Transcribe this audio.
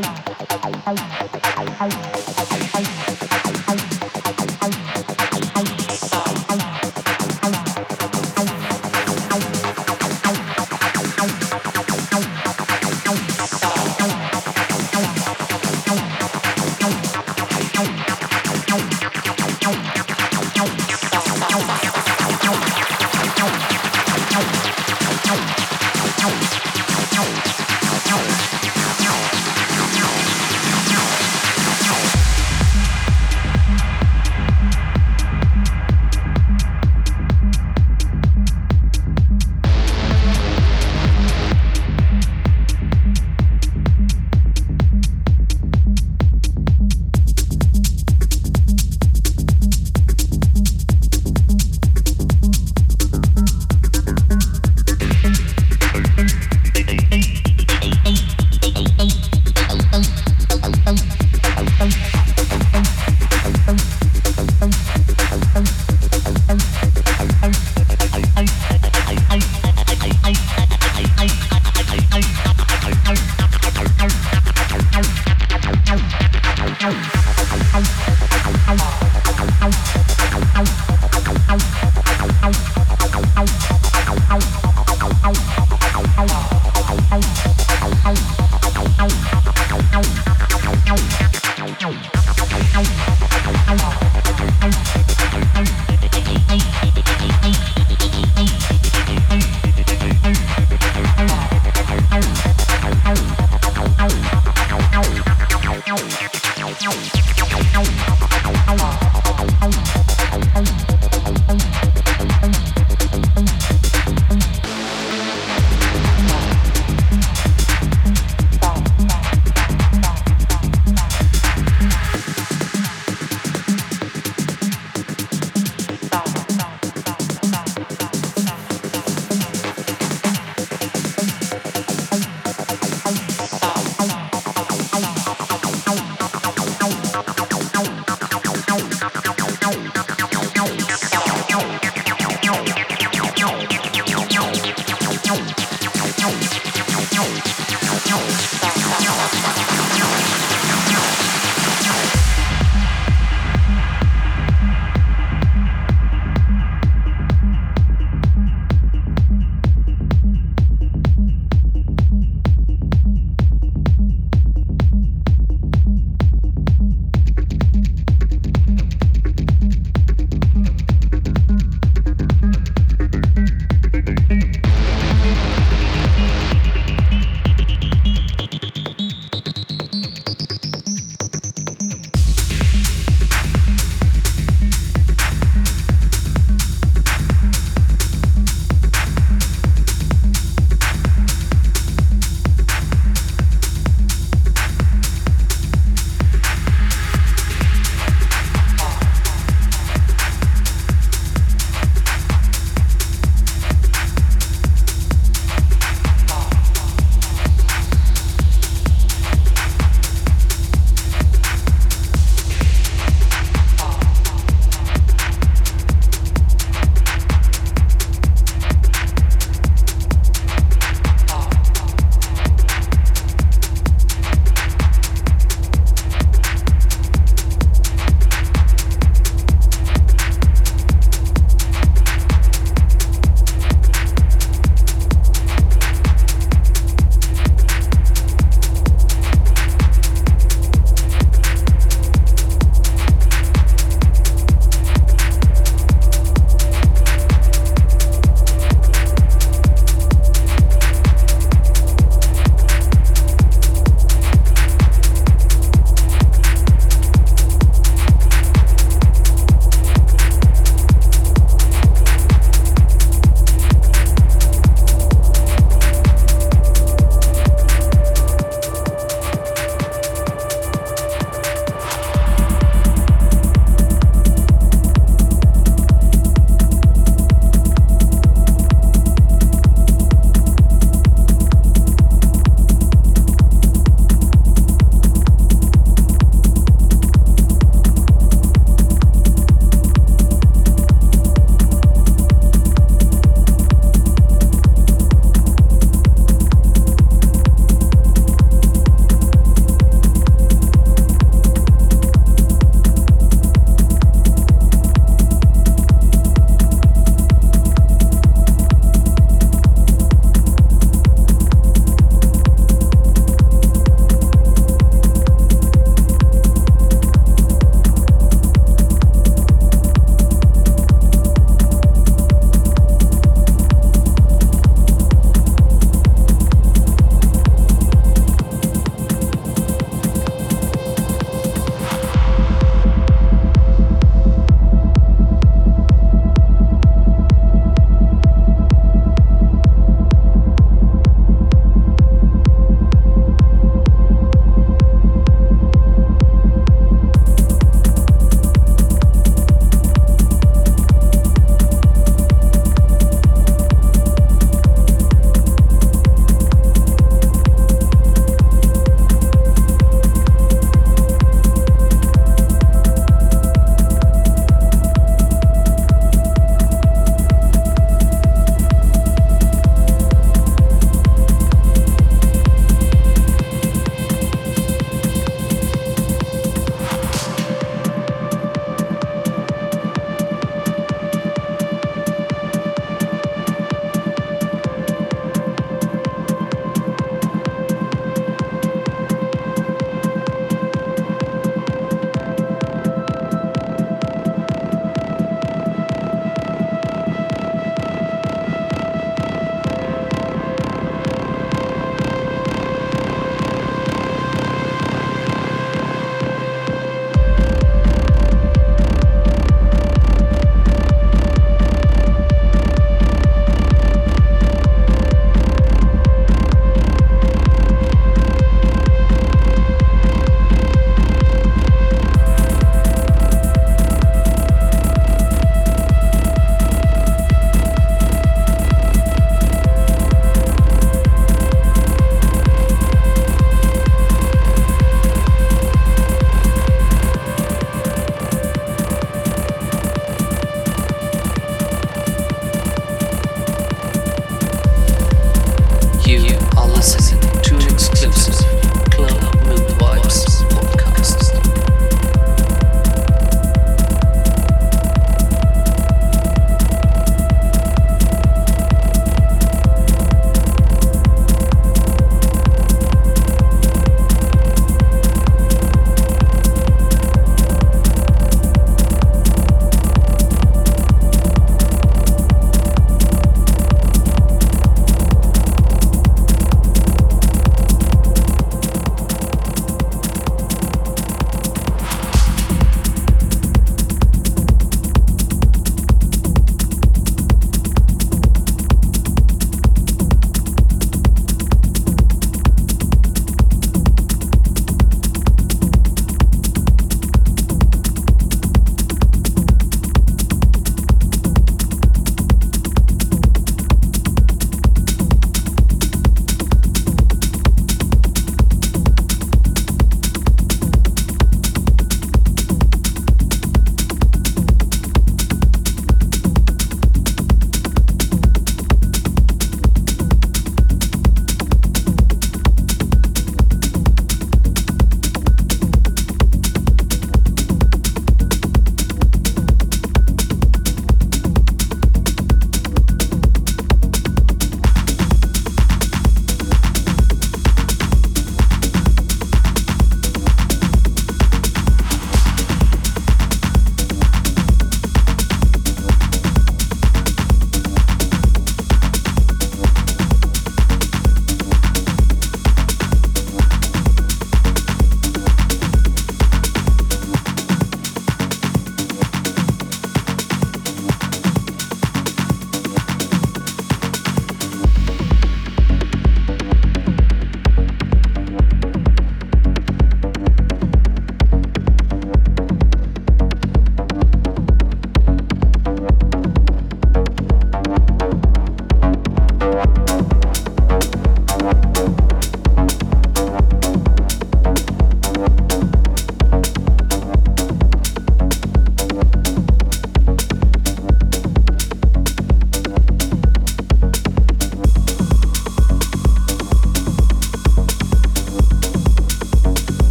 ไปอย่างไร You are listening to exclusive Club Mood Vibes.